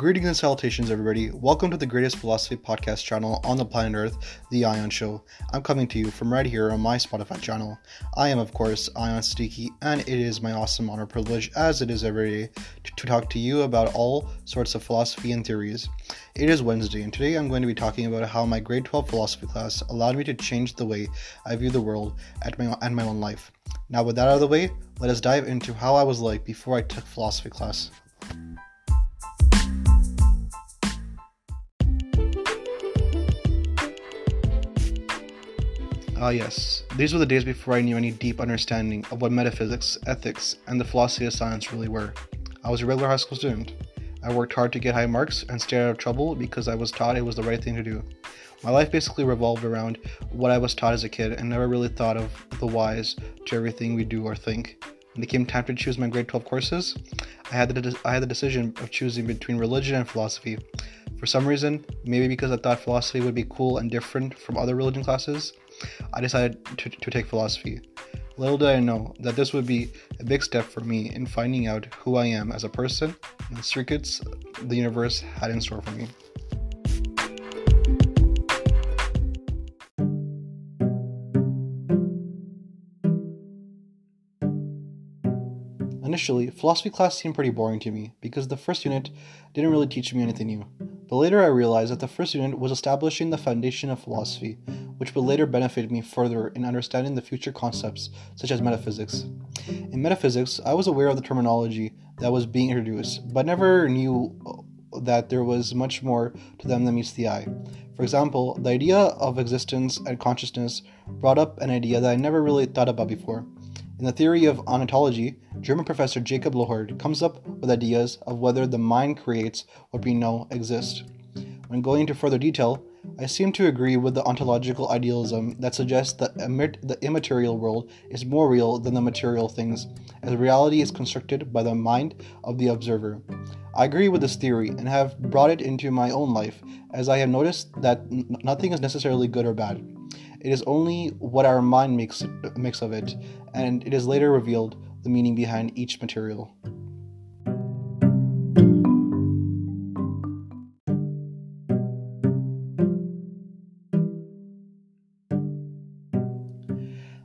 Greetings and salutations, everybody. Welcome to the greatest philosophy podcast channel on the planet Earth, The Aeiyan Show. I'm coming to you from right here on my Spotify channel. I am, of course, Aeiyan Sticky, and it is my awesome honor privilege, as it is every day, to, to talk to you about all sorts of philosophy and theories. It is Wednesday, and today I'm going to be talking about how my grade 12 philosophy class allowed me to change the way I view the world and my, and my own life. Now, with that out of the way, let us dive into how I was like before I took philosophy class. Ah, yes. These were the days before I knew any deep understanding of what metaphysics, ethics, and the philosophy of science really were. I was a regular high school student. I worked hard to get high marks and stay out of trouble because I was taught it was the right thing to do. My life basically revolved around what I was taught as a kid and never really thought of the whys to everything we do or think. When it came time to choose my grade 12 courses, I had the, I had the decision of choosing between religion and philosophy. For some reason, maybe because I thought philosophy would be cool and different from other religion classes, I decided to, to take philosophy. Little did I know that this would be a big step for me in finding out who I am as a person and the circuits the universe had in store for me. Initially, philosophy class seemed pretty boring to me because the first unit didn't really teach me anything new. But later I realized that the first unit was establishing the foundation of philosophy, which will later benefit me further in understanding the future concepts such as metaphysics. In metaphysics, I was aware of the terminology that was being introduced, but never knew that there was much more to them than meets the eye. For example, the idea of existence and consciousness brought up an idea that I never really thought about before. In the theory of ontology, German professor Jacob Lorhard comes up with ideas of whether the mind creates what we know exists. When going into further detail, I seem to agree with the ontological idealism that suggests that the immaterial world is more real than the material things, as reality is constructed by the mind of the observer. I agree with this theory and have brought it into my own life, as I have noticed that n- nothing is necessarily good or bad. It is only what our mind makes, makes of it, and it is later revealed the meaning behind each material.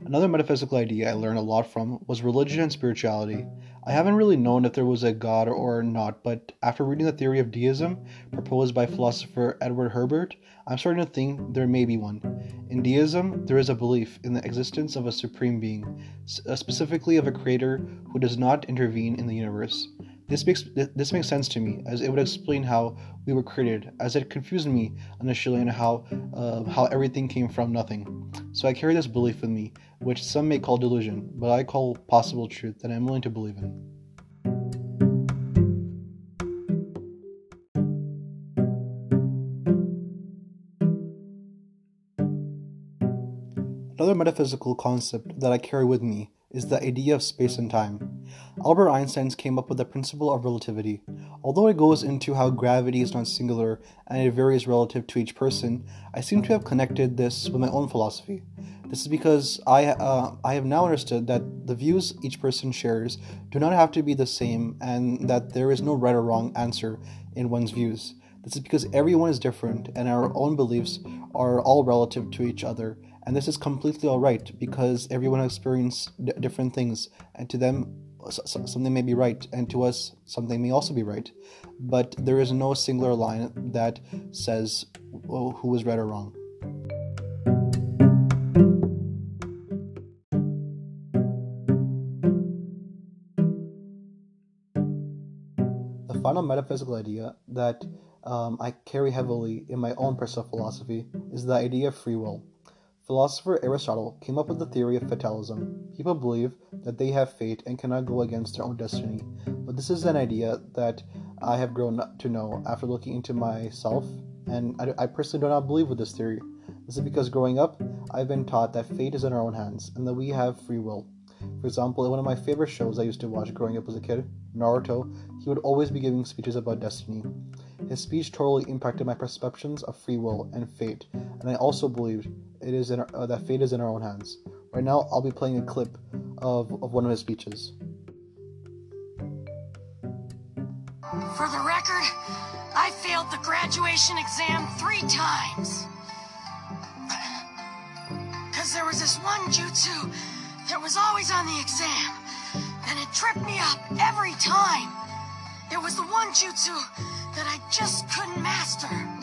Another metaphysical idea I learned a lot from was religion and spirituality. I haven't really known if there was a god or not, but after reading the theory of deism proposed by philosopher Edward Herbert, I'm starting to think there may be one. In deism, there is a belief in the existence of a supreme being, specifically of a creator who does not intervene in the universe. This makes this makes sense to me, as it would explain how we were created, as it confused me initially on how uh, how everything came from nothing. So I carry this belief with me, which some may call delusion, but I call possible truth that I'm willing to believe in. Another metaphysical concept that I carry with me is the idea of space and time. Albert Einstein came up with the principle of relativity. Although it goes into how gravity is not singular and it varies relative to each person, I seem to have connected this with my own philosophy. This is because I, uh, I have now understood that the views each person shares do not have to be the same and that there is no right or wrong answer in one's views. This is because everyone is different and our own beliefs are all relative to each other and this is completely all right because everyone experiences d- different things, and to them, something may be right, and to us, something may also be right. But there is no singular line that says oh, who is right or wrong. The final metaphysical idea that um, I carry heavily in my own personal philosophy is the idea of free will. Philosopher Aristotle came up with the theory of fatalism. People believe that they have fate and cannot go against their own destiny, but this is an idea that I have grown to know after looking into myself, and I, I personally do not believe with this theory. This is because growing up, I've been taught that fate is in our own hands and that we have free will. For example, in one of my favorite shows I used to watch growing up as a kid, Naruto, he would always be giving speeches about destiny. His speech totally impacted my perceptions of free will and fate, and I also believed it is in our, uh, that fate is in our own hands. Right now, I'll be playing a clip of, of one of his speeches. For the record, I failed the graduation exam three times. Because there was this one jutsu that was always on the exam, and it tripped me up every time. It was the one jutsu that I just couldn't master.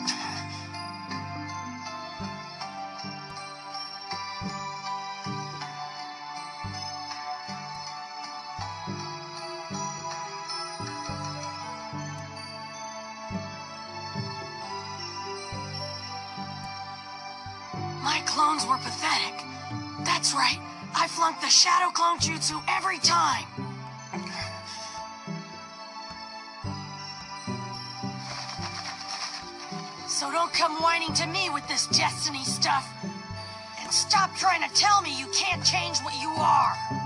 Clones were pathetic. That's right, I flunked the Shadow Clone Jutsu every time. So don't come whining to me with this destiny stuff. And stop trying to tell me you can't change what you are.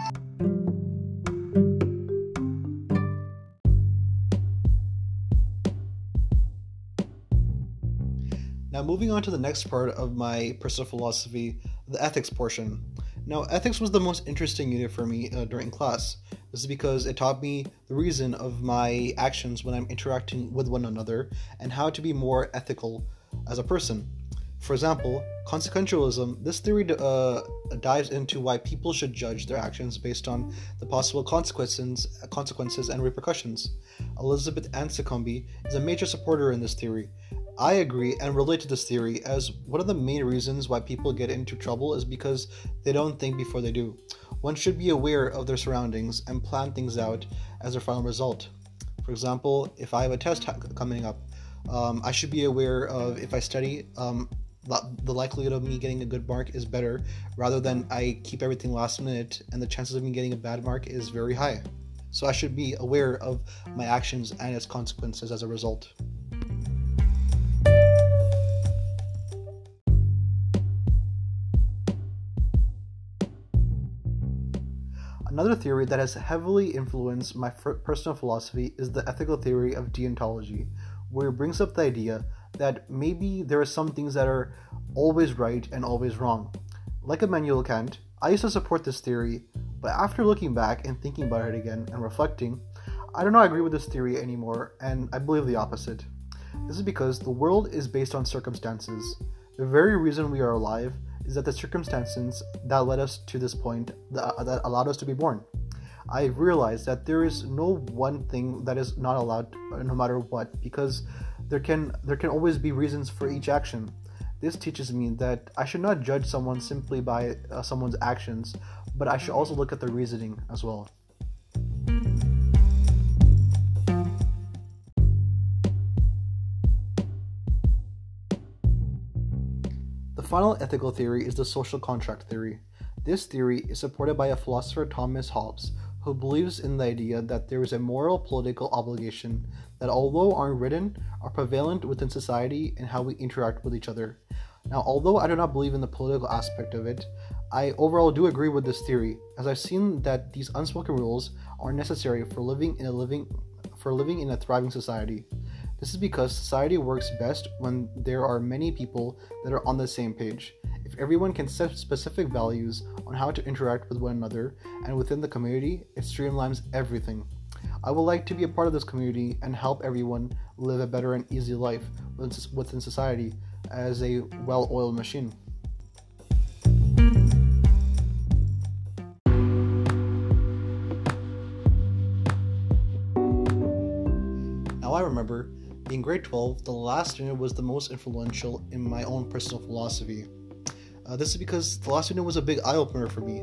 Moving on to the next part of my personal philosophy, the ethics portion. Now, ethics was the most interesting unit for me uh, during class. This is because it taught me the reason of my actions when I'm interacting with one another and how to be more ethical as a person. For example, consequentialism, this theory uh, dives into why people should judge their actions based on the possible consequences, consequences and repercussions. Elizabeth Anscombe is a major supporter in this theory. I agree and relate to this theory as one of the main reasons why people get into trouble is because they don't think before they do. One should be aware of their surroundings and plan things out as their final result. For example, if I have a test ha- coming up, um, I should be aware of if I study, um, the likelihood of me getting a good mark is better rather than I keep everything last minute and the chances of me getting a bad mark is very high. So I should be aware of my actions and its consequences as a result. Another theory that has heavily influenced my personal philosophy is the ethical theory of deontology, where it brings up the idea that maybe there are some things that are always right and always wrong. Like Immanuel Kant, I used to support this theory, but after looking back and thinking about it again and reflecting, I do not agree with this theory anymore, and I believe the opposite. This is because the world is based on circumstances. The very reason we are alive is that the circumstances that led us to this point that, that allowed us to be born. I realized that there is no one thing that is not allowed no matter what because there can there can always be reasons for each action. This teaches me that I should not judge someone simply by uh, someone's actions, but I should also look at their reasoning as well. Final ethical theory is the social contract theory. This theory is supported by a philosopher Thomas Hobbes, who believes in the idea that there is a moral political obligation that, although unwritten, are prevalent within society and how we interact with each other. Now, although I do not believe in the political aspect of it, I overall do agree with this theory, as I've seen that these unspoken rules are necessary for living in a living for living in a thriving society. This is because society works best when there are many people that are on the same page. If everyone can set specific values on how to interact with one another and within the community, it streamlines everything. I would like to be a part of this community and help everyone live a better and easy life within society as a well oiled machine. Now I remember in grade 12, the last unit was the most influential in my own personal philosophy. Uh, this is because the last unit was a big eye opener for me.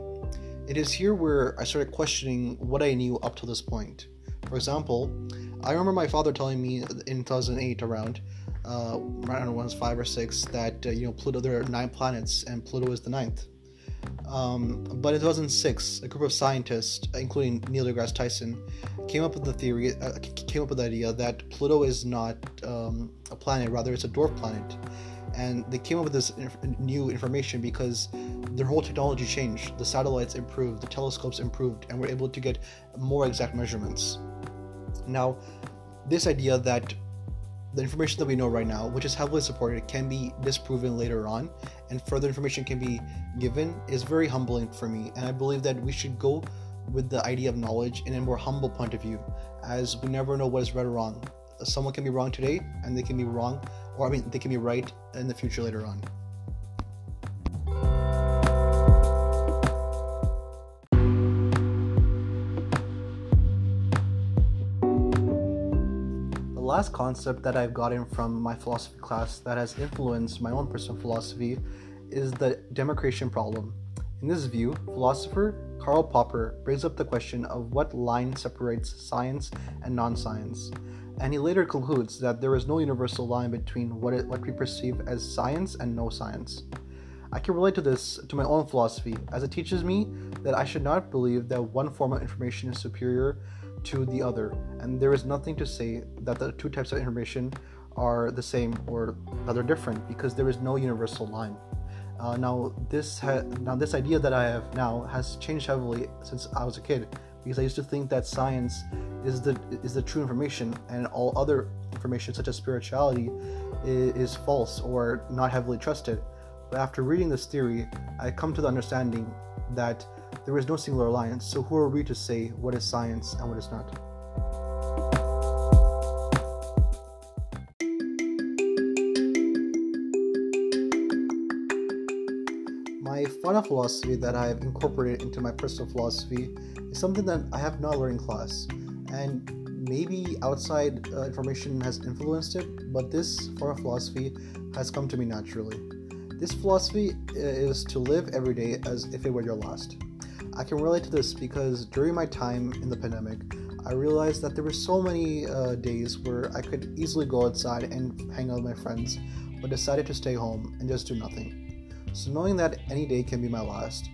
It is here where I started questioning what I knew up to this point. For example, I remember my father telling me in 2008 around, uh, around when I was five or six, that uh, you know Pluto there are nine planets and Pluto is the ninth. Um, but in 2006, a group of scientists, including Neil deGrasse Tyson, came up with the theory, uh, came up with the idea that Pluto is not um, a planet, rather it's a dwarf planet. And they came up with this inf- new information because their whole technology changed. The satellites improved, the telescopes improved, and we're able to get more exact measurements. Now, this idea that the information that we know right now, which is heavily supported, can be disproven later on, and further information can be given, is very humbling for me. And I believe that we should go with the idea of knowledge in a more humble point of view, as we never know what is right or wrong. someone can be wrong today and they can be wrong, or I mean, they can be right in the future later on. Last concept that I've gotten from my philosophy class that has influenced my own personal philosophy is the demarcation problem. In this view, philosopher Karl Popper brings up the question of what line separates science and non science, and he later concludes that there is no universal line between what, it, what we perceive as science and no science. I can relate to this to my own philosophy, as it teaches me that I should not believe that one form of information is superior to the other, and there is nothing to say that the two types of information are the same or that they're different because there is no universal line. Uh, now this ha- now this idea that I have now has changed heavily since I was a kid because I used to think that science is the is the true information and all other information such as spirituality is, is false or not heavily trusted. But after reading this theory, I come to the understanding that there is no singular alliance. So who are we to say what is science and what is not? My final philosophy that I have incorporated into my personal philosophy is something that I have not learned in class, and maybe outside uh, information has influenced it, but this form of philosophy has come to me naturally. This philosophy uh, is to live every day as if it were your last. I can relate to this because during my time in the pandemic, I realized that there were so many uh, days where I could easily go outside and hang out with my friends, but decided to stay home and just do nothing. So, knowing that any day can be my last,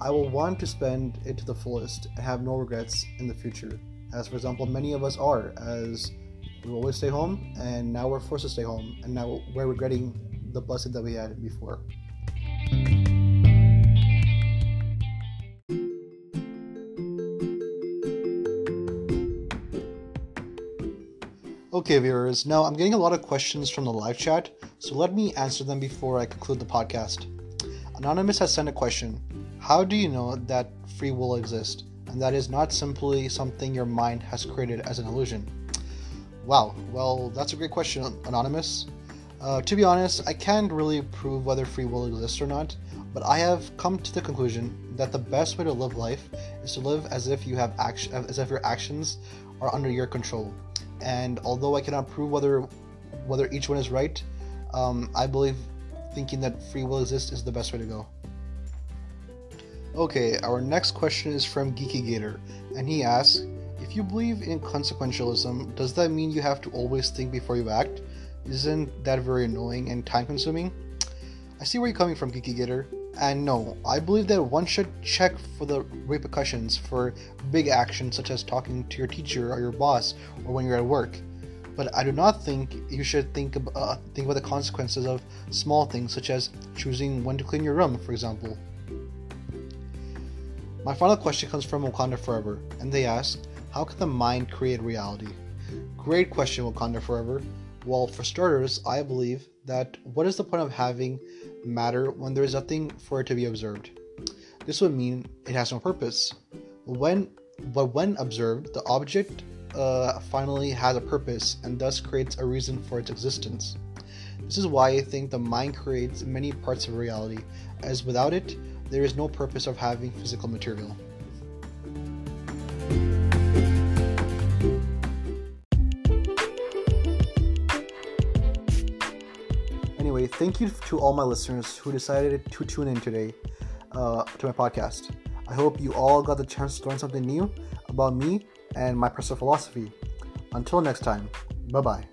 I will want to spend it to the fullest and have no regrets in the future. As, for example, many of us are, as we always stay home, and now we're forced to stay home, and now we're regretting the blessing that we had before. Okay, viewers, now I'm getting a lot of questions from the live chat, so let me answer them before I conclude the podcast. Anonymous has sent a question How do you know that free will exists and that is not simply something your mind has created as an illusion? Wow, well, that's a great question, Anonymous. Uh, to be honest, I can't really prove whether free will exists or not, but I have come to the conclusion that the best way to live life is to live as if you have as if your actions are under your control and although I cannot prove whether whether each one is right, um, I believe thinking that free will exists is the best way to go. Okay, our next question is from Geeky Gator, and he asks, if you believe in consequentialism, does that mean you have to always think before you act? Isn't that very annoying and time consuming? I see where you're coming from, Geeky Gator. And no, I believe that one should check for the repercussions for big actions such as talking to your teacher or your boss or when you're at work. But I do not think you should think about, uh, think about the consequences of small things such as choosing when to clean your room, for example. My final question comes from Wakanda Forever, and they ask, How can the mind create reality? Great question, Wakanda Forever. Well, for starters, I believe that what is the point of having matter when there is nothing for it to be observed? This would mean it has no purpose. When, but when observed, the object uh, finally has a purpose and thus creates a reason for its existence. This is why I think the mind creates many parts of reality, as without it, there is no purpose of having physical material. Thank you to all my listeners who decided to tune in today uh, to my podcast. I hope you all got the chance to learn something new about me and my personal philosophy. Until next time, bye bye.